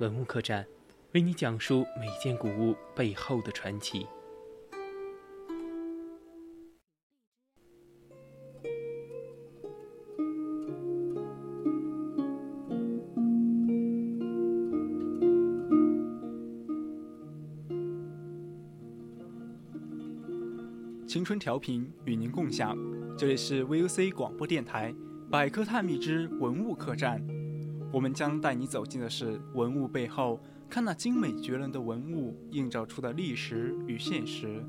文物客栈，为你讲述每件古物背后的传奇。青春调频与您共享，这里是 VOC 广播电台《百科探秘之文物客栈》，我们将带你走进的是文物背后，看那精美绝伦的文物映照出的历史与现实。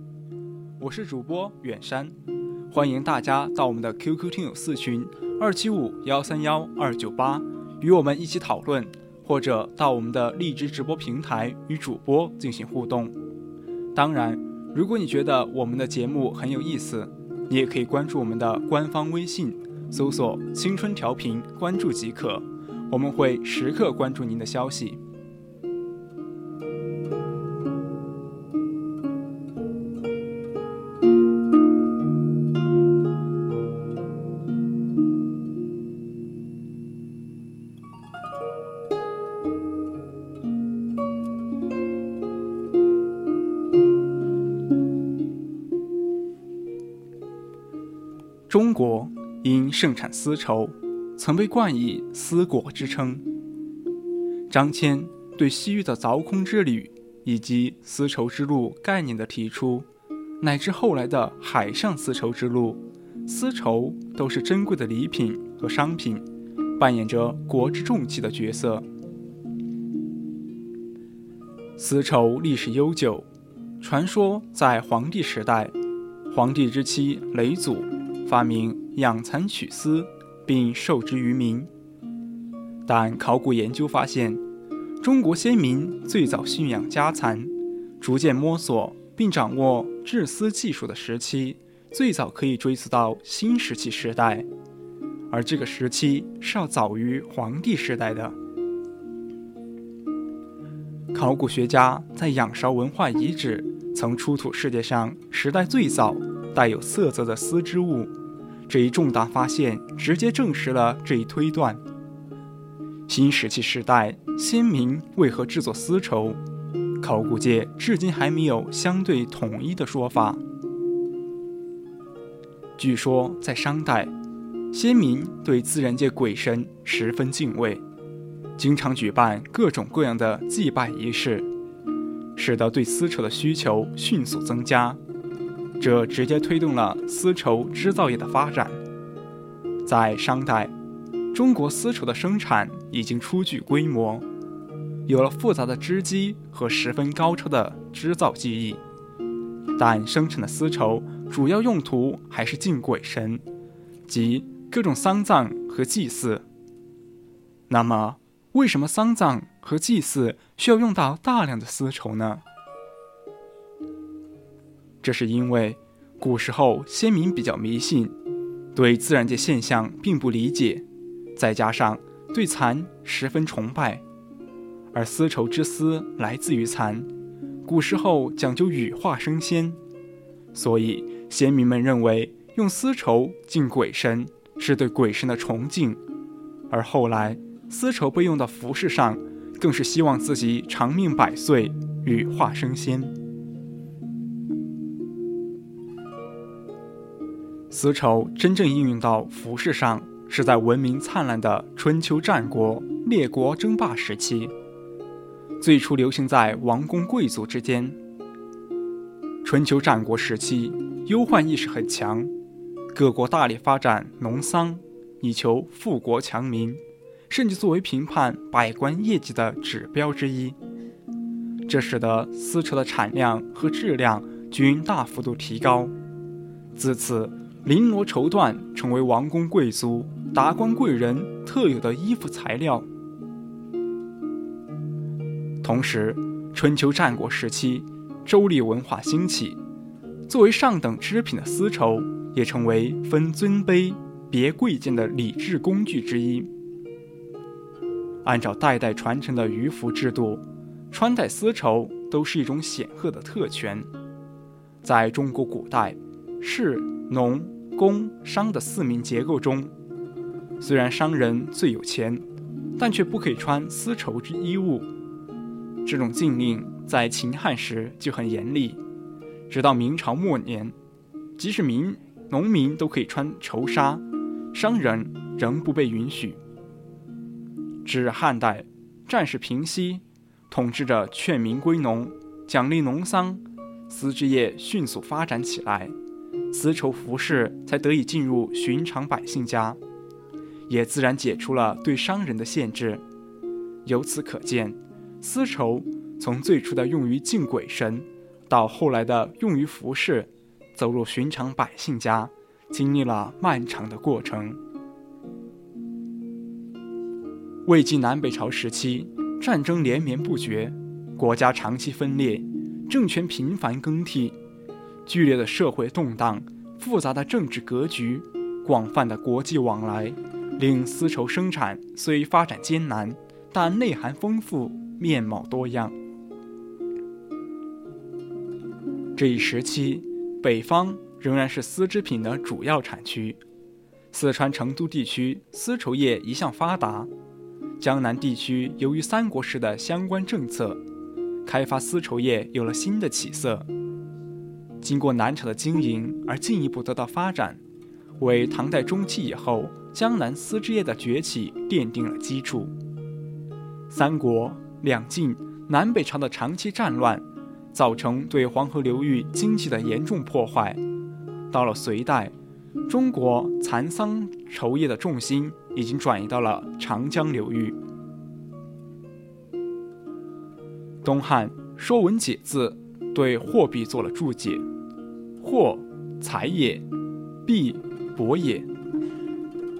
我是主播远山，欢迎大家到我们的 QQ 听友四群二七五幺三幺二九八与我们一起讨论，或者到我们的荔枝直播平台与主播进行互动。当然。如果你觉得我们的节目很有意思，你也可以关注我们的官方微信，搜索“青春调频”，关注即可。我们会时刻关注您的消息。中国因盛产丝绸，曾被冠以“丝国”之称。张骞对西域的凿空之旅以及丝绸之路概念的提出，乃至后来的海上丝绸之路，丝绸都是珍贵的礼品和商品，扮演着国之重器的角色。丝绸历史悠久，传说在黄帝时代，黄帝之妻嫘祖。发明养蚕取丝，并授之于民。但考古研究发现，中国先民最早驯养家蚕，逐渐摸索并掌握制丝技术的时期，最早可以追溯到新石器时代，而这个时期是要早于黄帝时代的。考古学家在仰韶文化遗址曾出土世界上时代最早带有色泽的丝织物。这一重大发现直接证实了这一推断。新石器时代，先民为何制作丝绸？考古界至今还没有相对统一的说法。据说，在商代，先民对自然界鬼神十分敬畏，经常举办各种各样的祭拜仪式，使得对丝绸的需求迅速增加。这直接推动了丝绸织造业的发展。在商代，中国丝绸的生产已经初具规模，有了复杂的织机和十分高超的织造技艺。但生产的丝绸主要用途还是敬鬼神，即各种丧葬和祭祀。那么，为什么丧葬和祭祀需要用到大量的丝绸呢？这是因为，古时候先民比较迷信，对自然界现象并不理解，再加上对蚕十分崇拜，而丝绸之丝来自于蚕，古时候讲究羽化升仙，所以先民们认为用丝绸敬鬼神是对鬼神的崇敬，而后来丝绸被用到服饰上，更是希望自己长命百岁，羽化升仙。丝绸真正应用到服饰上，是在文明灿烂的春秋战国列国争霸时期，最初流行在王公贵族之间。春秋战国时期，忧患意识很强，各国大力发展农桑，以求富国强民，甚至作为评判百官业绩的指标之一。这使得丝绸的产量和质量均大幅度提高，自此。绫罗绸缎成为王公贵族、达官贵人特有的衣服材料。同时，春秋战国时期，周礼文化兴起，作为上等织品的丝绸也成为分尊卑、别贵贱的礼制工具之一。按照代代传承的渔服制度，穿戴丝绸都是一种显赫的特权。在中国古代，士、农、工、商的四民结构中，虽然商人最有钱，但却不可以穿丝绸之衣物。这种禁令在秦汉时就很严厉，直到明朝末年，即使民农民都可以穿绸纱，商人仍不被允许。至汉代，战事平息，统治者劝民归农，奖励农桑，丝织业迅速发展起来，丝绸服饰才得以进入寻常百姓家，也自然解除了对商人的限制。由此可见，丝绸从最初的用于敬鬼神，到后来的用于服饰，走入寻常百姓家，经历了漫长的过程。魏晋南北朝时期，战争连绵不绝，国家长期分裂，政权频繁更替，剧烈的社会动荡，复杂的政治格局，广泛的国际往来，令丝绸生产虽发展艰难，但内涵丰富，面貌多样。这一时期，北方仍然是丝织品的主要产区，四川成都地区丝绸业一向发达。江南地区由于三国时的相关政策，开发丝绸业有了新的起色。经过南朝的经营而进一步得到发展，为唐代中期以后江南丝织业的崛起奠定了基础。三国、两晋、南北朝的长期战乱，造成对黄河流域经济的严重破坏。到了隋代。中国蚕桑绸业的重心已经转移到了长江流域。东汉《说文解字》对货币做了注解：“货，财也；币，帛也。”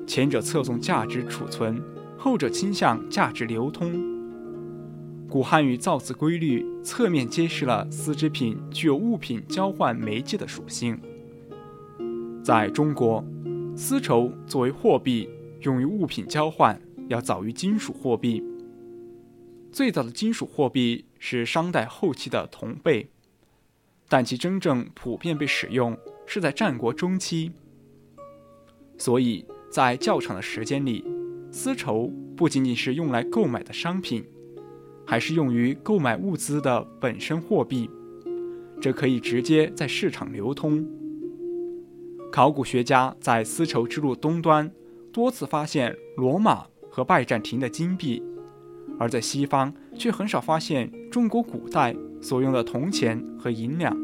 前者侧重价值储存，后者倾向价值流通。古汉语造字规律侧面揭示了丝织品具有物品交换媒介的属性。在中国，丝绸作为货币用于物品交换，要早于金属货币。最早的金属货币是商代后期的铜贝，但其真正普遍被使用是在战国中期。所以在较长的时间里，丝绸不仅仅是用来购买的商品，还是用于购买物资的本身货币，这可以直接在市场流通。考古学家在丝绸之路东端多次发现罗马和拜占庭的金币，而在西方却很少发现中国古代所用的铜钱和银两，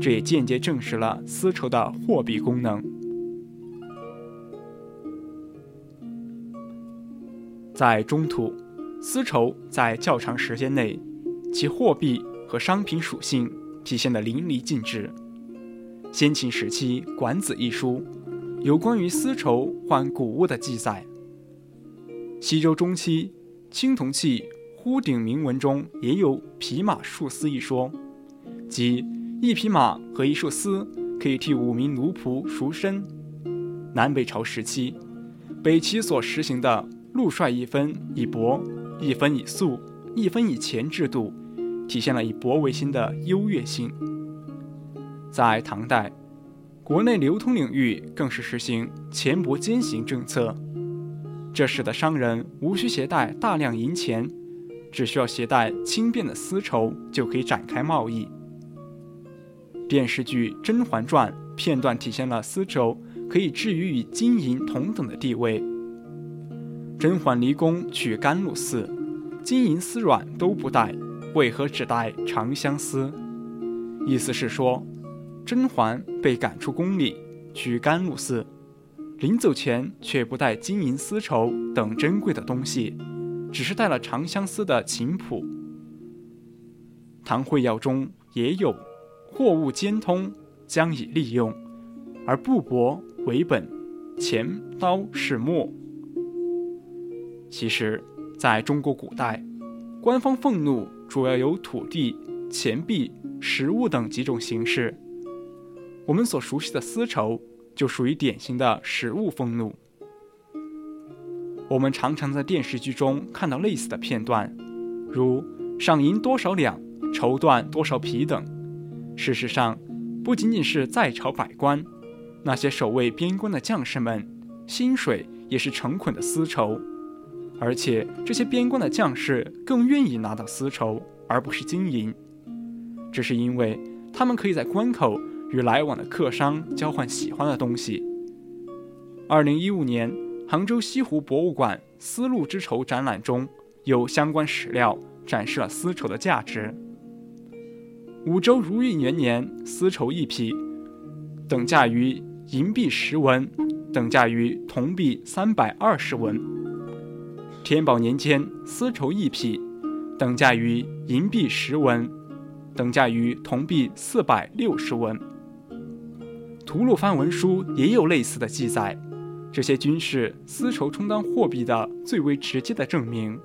这也间接证实了丝绸的货币功能。在中土，丝绸在较长时间内，其货币和商品属性体现得淋漓尽致。先秦时期《管子》一书有关于丝绸换谷物的记载。西周中期青铜器呼鼎铭文中也有匹马束丝一说，即一匹马和一束丝可以替五名奴仆赎身。南北朝时期，北齐所实行的禄帅一分以帛，一分以粟，一分以钱制度，体现了以帛为先的优越性。在唐代，国内流通领域更是实行钱帛兼行政策，这使得商人无需携带大量银钱，只需要携带轻便的丝绸就可以展开贸易。电视剧《甄嬛传》片段体现了丝绸可以置于与金银同等的地位。甄嬛离宫去甘露寺，金银丝软都不带，为何只带长相思？意思是说。甄嬛被赶出宫里，去甘露寺，临走前却不带金银丝绸等珍贵的东西，只是带了长相思的琴谱。《唐会要》中也有“货物兼通，将以利用，而布帛为本，钱刀是末”。其实，在中国古代，官方俸禄主要有土地、钱币、食物等几种形式。我们所熟悉的丝绸就属于典型的食物俸禄。我们常常在电视剧中看到类似的片段，如赏银多少两、绸缎多少匹等。事实上，不仅仅是在朝百官，那些守卫边关的将士们，薪水也是成捆的丝绸。而且，这些边关的将士更愿意拿到丝绸，而不是金银。这是因为他们可以在关口与来往的客商交换喜欢的东西。二零一五年。杭州西湖博物馆“丝路之绸”展览中有相关史料展示了丝绸的价值。五州如意元年，丝绸一匹等价于银币十文，等价于铜币三百二十文。天宝年间，丝绸一匹等价于银币十文，等价于铜币四百六十文。吐鲁番文书也有类似的记载。这些均是丝绸充当货币的最为直接的证明。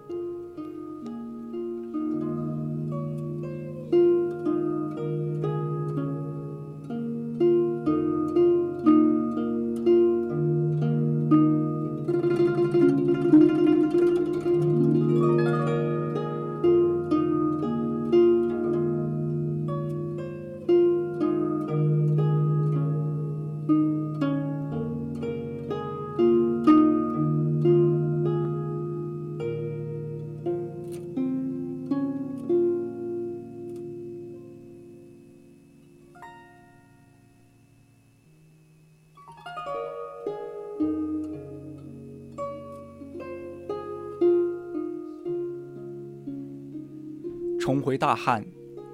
重回大汉，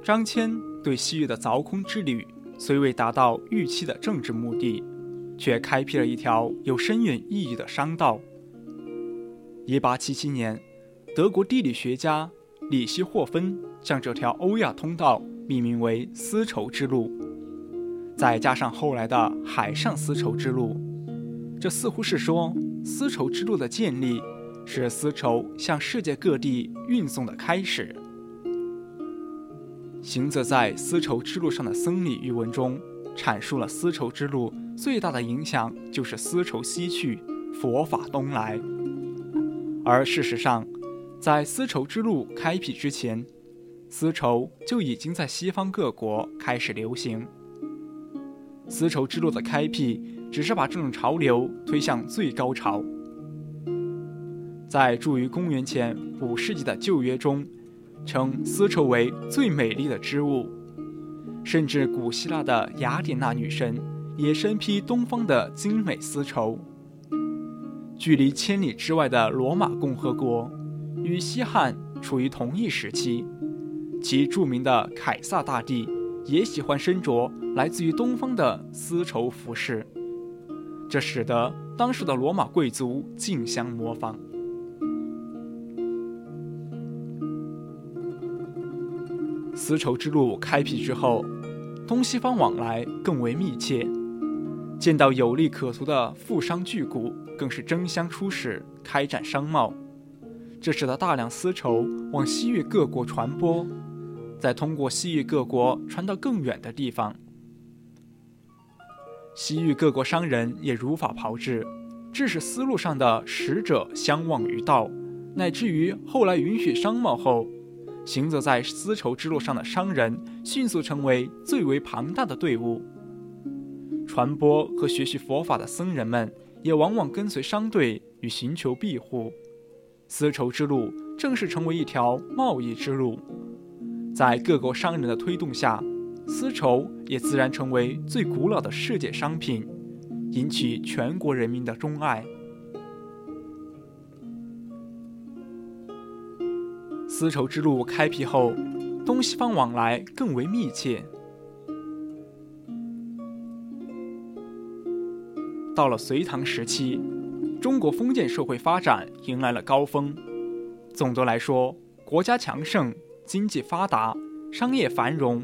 张骞对西域的凿空之旅虽未达到预期的政治目的，却开辟了一条有深远意义的商道。一八七七年，德国地理学家里希霍芬将这条欧亚通道命名为丝绸之路，再加上后来的海上丝绸之路，这似乎是说丝绸之路的建立是丝绸向世界各地运送的开始。行走在丝绸之路上的僧侣玉文中，阐述了丝绸之路最大的影响就是丝绸西去，佛法东来。而事实上，在丝绸之路开辟之前，丝绸就已经在西方各国开始流行。丝绸之路的开辟只是把这种潮流推向最高潮。在注于公元前五世纪的旧约中。称丝绸为最美丽的织物，甚至古希腊的雅典娜女神也身披东方的精美丝绸。距离千里之外的罗马共和国与西汉处于同一时期，其著名的凯撒大帝也喜欢身着来自于东方的丝绸服饰，这使得当时的罗马贵族竞相模仿。丝绸之路开辟之后，东西方往来更为密切，见到有利可图的富商巨贾，更是争相出使，开展商贸。这使得大量丝绸往西域各国传播，再通过西域各国传到更远的地方。西域各国商人也如法炮制，致使丝路上的使者相忘于道，乃至于后来允许商贸后。行走在丝绸之路上的商人迅速成为最为庞大的队伍，传播和学习佛法的僧人们也往往跟随商队与寻求庇护。丝绸之路正式成为一条贸易之路，在各国商人的推动下，丝绸也自然成为最古老的世界商品，引起全国人民的钟爱。丝绸之路开辟后，东西方往来更为密切。到了隋唐时期，中国封建社会发展迎来了高峰。总的来说，国家强盛，经济发达，商业繁荣，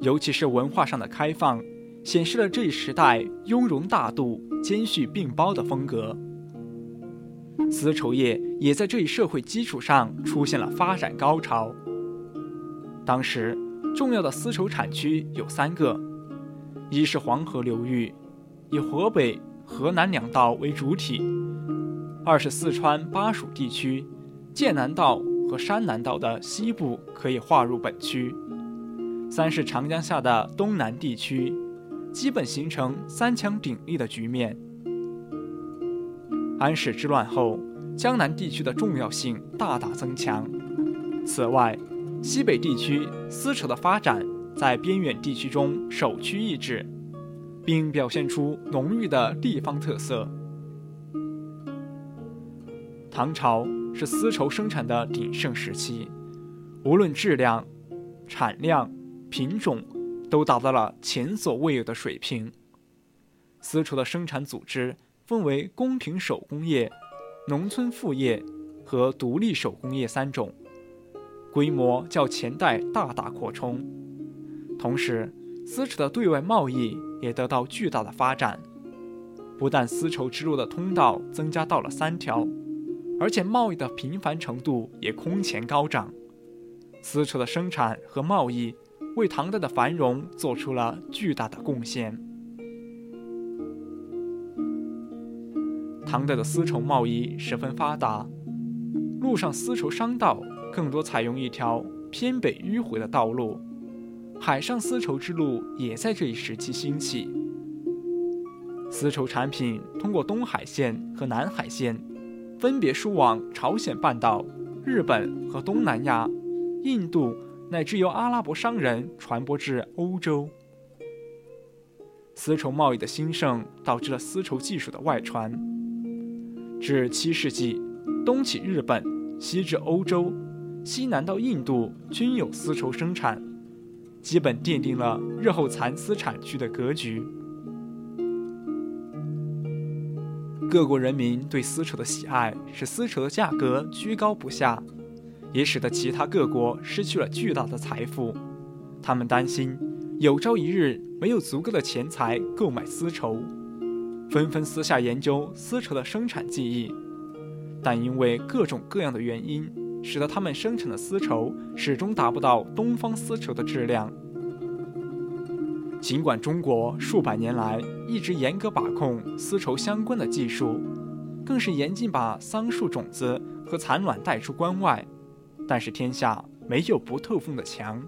尤其是文化上的开放，显示了这一时代雍容大度、兼蓄并包的风格。丝绸业也在这一社会基础上出现了发展高潮。当时，重要的丝绸产区有三个，一是黄河流域，以河北、河南两道为主体；二是四川巴蜀地区，剑南道和山南道的西部可以划入本区；三是长江下的东南地区，基本形成三强鼎立的局面。安史之乱后，江南地区的重要性大大增强。此外，西北地区丝绸的发展在边远地区中首屈一指，并表现出浓郁的地方特色。唐朝是丝绸生产的鼎盛时期，无论质量、产量、品种，都达到了前所未有的水平。丝绸的生产组织。分为宫廷手工业、农村副业和独立手工业三种，规模较前代大大扩充。同时，丝绸的对外贸易也得到巨大的发展，不但丝绸之路的通道增加到了三条，而且贸易的频繁程度也空前高涨。丝绸的生产和贸易为唐代的繁荣做出了巨大的贡献。唐代的丝绸贸易十分发达，陆上丝绸商道更多采用一条偏北迂回的道路，海上丝绸之路也在这一时期兴起。丝绸产品通过东海线和南海线，分别输往朝鲜半岛、日本和东南亚、印度，乃至由阿拉伯商人传播至欧洲。丝绸贸易的兴盛导致了丝绸技术的外传。至七世纪，东起日本，西至欧洲，西南到印度，均有丝绸生产，基本奠定了日后蚕丝产区的格局。各国人民对丝绸的喜爱，使丝绸的价格居高不下，也使得其他各国失去了巨大的财富。他们担心有朝一日没有足够的钱财购买丝绸。纷纷私下研究丝绸的生产技艺，但因为各种各样的原因，使得他们生产的丝绸始终达不到东方丝绸的质量。尽管中国数百年来一直严格把控丝绸相关的技术，更是严禁把桑树种子和蚕卵带出关外，但是天下没有不透风的墙。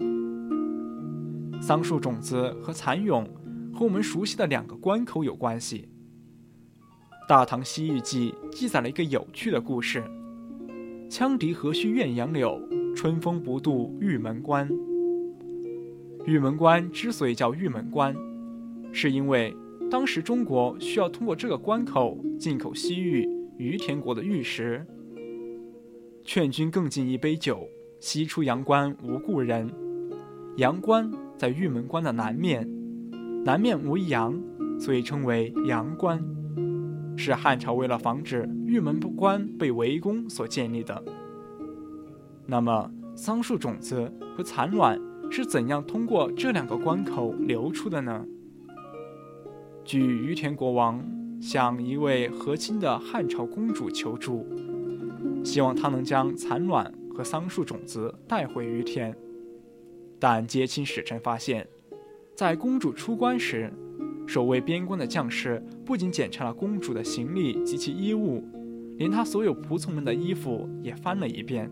桑树种子和蚕蛹和我们熟悉的两个关口有关系。《大唐西域记》记载了一个有趣的故事：羌笛何须怨杨柳，春风不度玉门关。玉门关之所以叫玉门关，是因为当时中国需要通过这个关口进口西域于田国的玉石。劝君更尽一杯酒，西出阳关无故人。阳关在玉门关的南面，南面为阳，所以称为阳关。是汉朝为了防止玉门不关被围攻所建立的。那么，桑树种子和蚕卵是怎样通过这两个关口流出的呢？据于田国王向一位和亲的汉朝公主求助，希望她能将蚕卵和桑树种子带回于田，但接亲使臣发现，在公主出关时。守卫边关的将士不仅检查了公主的行李及其衣物，连她所有仆从们的衣服也翻了一遍，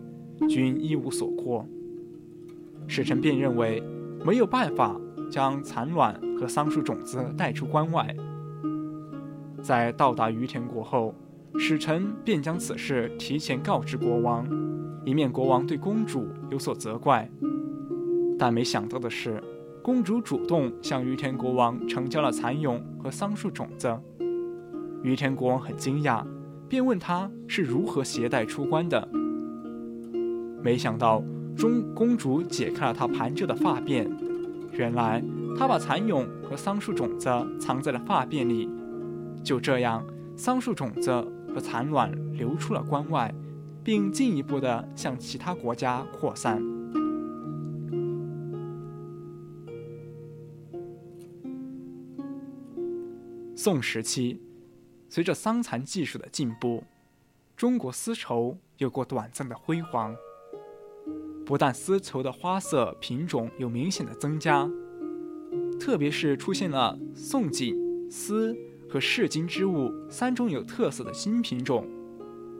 均一无所获。使臣便认为没有办法将蚕卵和桑树种子带出关外。在到达于田国后，使臣便将此事提前告知国王，以免国王对公主有所责怪。但没想到的是。公主主动向于田国王呈交了蚕蛹和桑树种子，于田国王很惊讶，便问他是如何携带出关的。没想到中公主解开了他盘着的发辫，原来她把蚕蛹和桑树种子藏在了发辫里。就这样，桑树种子和蚕卵流出了关外，并进一步的向其他国家扩散。宋时期，随着桑蚕技术的进步，中国丝绸有过短暂的辉煌。不但丝绸的花色品种有明显的增加，特别是出现了宋锦、丝和市金织物三种有特色的新品种，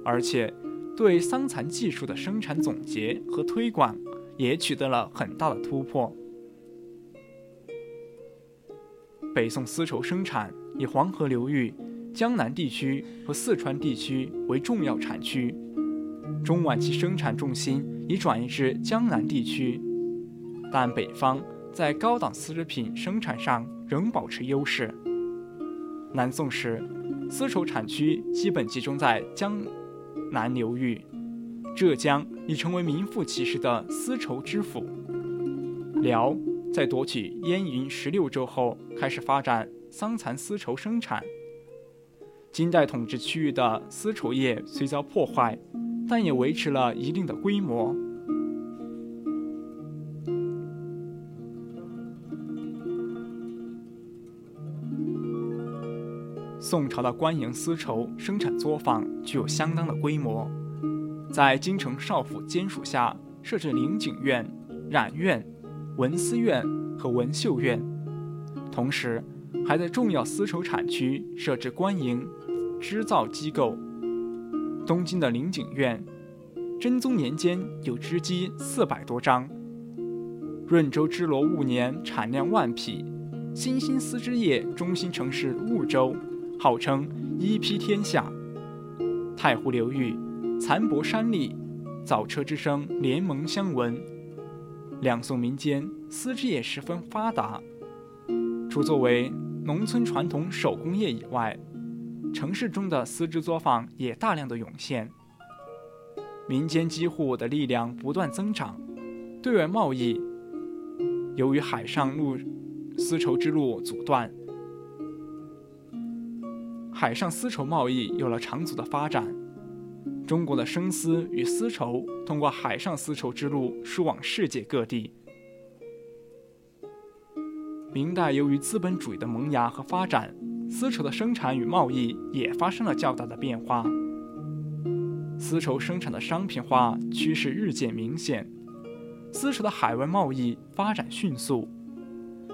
而且对桑蚕技术的生产总结和推广也取得了很大的突破。北宋丝绸生产以黄河流域。江南地区和四川地区为重要产区，中晚期生产重心已转移至江南地区，但北方在高档丝织品生产上仍保持优势。南宋时，丝绸产区基本集中在江南流域，浙江已成为名副其实的丝绸之府。辽在夺取燕云十六州后，开始发展桑蚕丝绸生产。金代统治区域的丝绸业虽遭破坏，但也维持了一定的规模。宋朝的官营丝绸生产作坊具有相当的规模，在京城少府监属下设置灵景院、染院、文思院和文绣院，同时还在重要丝绸产区设置官营。织造机构，东京的灵景院，真宗年间有织机四百多张。润州织罗戊年产量万匹，新兴丝织业中心城市婺州，号称一批天下。太湖流域，蚕帛山丽，造车之声联盟相闻。两宋民间丝织业十分发达，除作为农村传统手工业以外。城市中的丝织作坊也大量的涌现，民间机户的力量不断增长，对外贸易由于海上路丝绸之路阻断，海上丝绸贸易有了长足的发展。中国的生丝与丝绸通过海上丝绸之路输往世界各地。明代由于资本主义的萌芽和发展。丝绸的生产与贸易也发生了较大的变化，丝绸生产的商品化趋势日渐明显，丝绸的海外贸易发展迅速，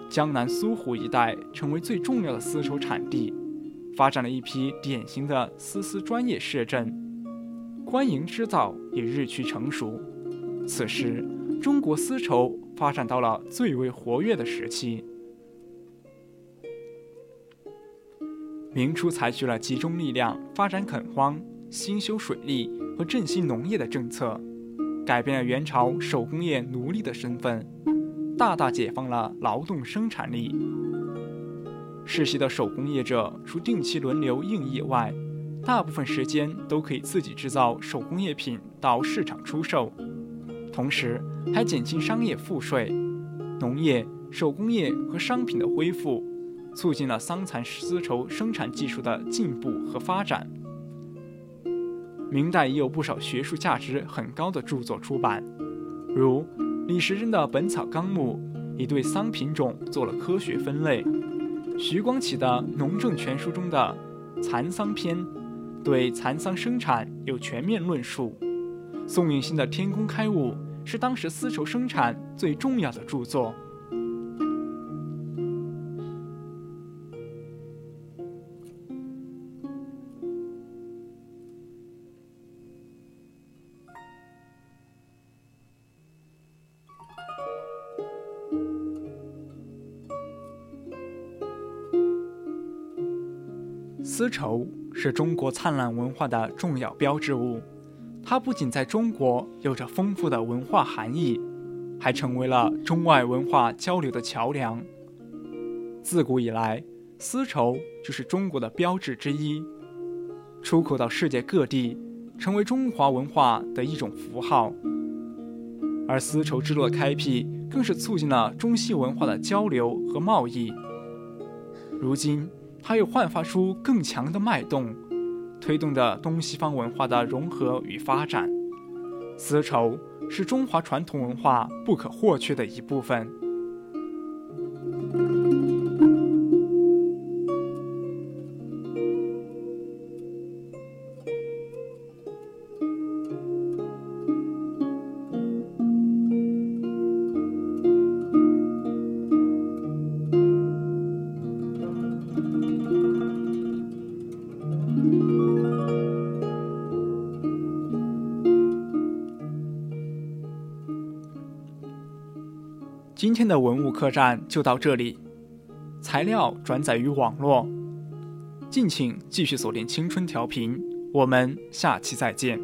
江南苏湖一带成为最重要的丝绸产地，发展了一批典型的丝丝专业市镇，官营织造也日趋成熟。此时，中国丝绸发展到了最为活跃的时期。明初采取了集中力量发展垦荒、兴修水利和振兴农业的政策，改变了元朝手工业奴隶的身份，大大解放了劳动生产力。世袭的手工业者除定期轮流应役外，大部分时间都可以自己制造手工业品到市场出售，同时还减轻商业赋税，农业、手工业和商品的恢复。促进了桑蚕丝绸生产技术的进步和发展。明代也有不少学术价值很高的著作出版，如李时珍的《本草纲目》已对桑品种做了科学分类，徐光启的《农政全书》中的《蚕桑篇》对蚕桑生产有全面论述，宋应星的《天工开物》是当时丝绸生产最重要的著作。丝绸是中国灿烂文化的重要标志物，它不仅在中国有着丰富的文化含义，还成为了中外文化交流的桥梁。自古以来，丝绸就是中国的标志之一，出口到世界各地，成为中华文化的一种符号。而丝绸之路的开辟，更是促进了中西文化的交流和贸易。如今。它又焕发出更强的脉动，推动着东西方文化的融合与发展。丝绸是中华传统文化不可或缺的一部分。的文物客栈就到这里，材料转载于网络，敬请继续锁定青春调频，我们下期再见。